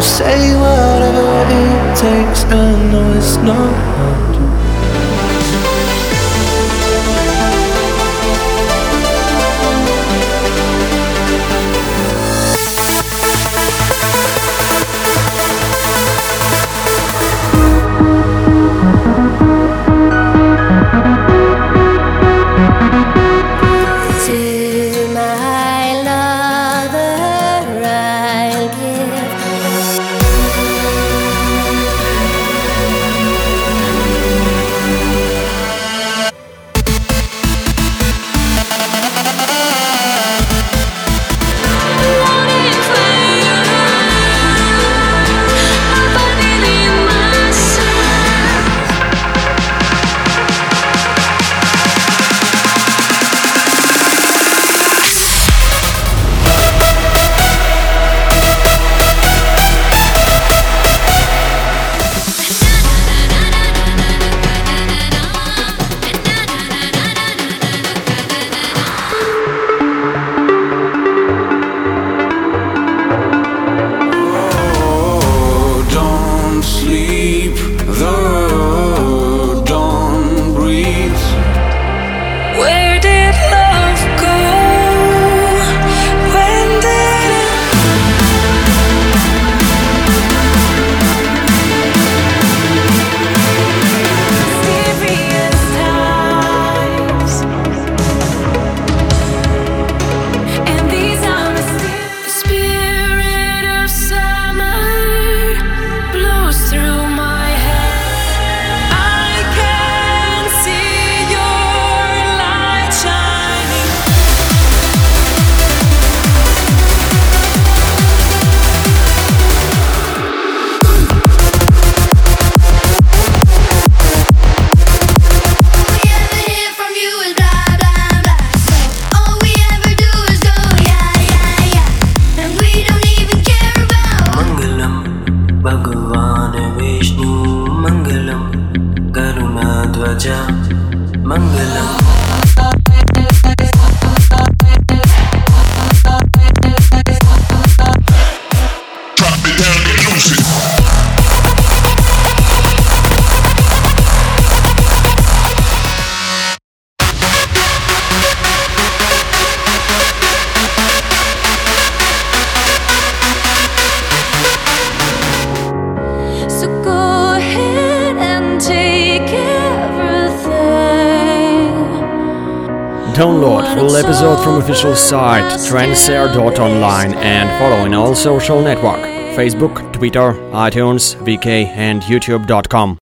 say whatever it takes, I know it's not. भगवान् विष्णु मङ्गलं करुणाध्वजा मङ्गलम्। download full episode from official site tranceair.online and follow in all social network Facebook, Twitter, iTunes, VK and YouTube.com.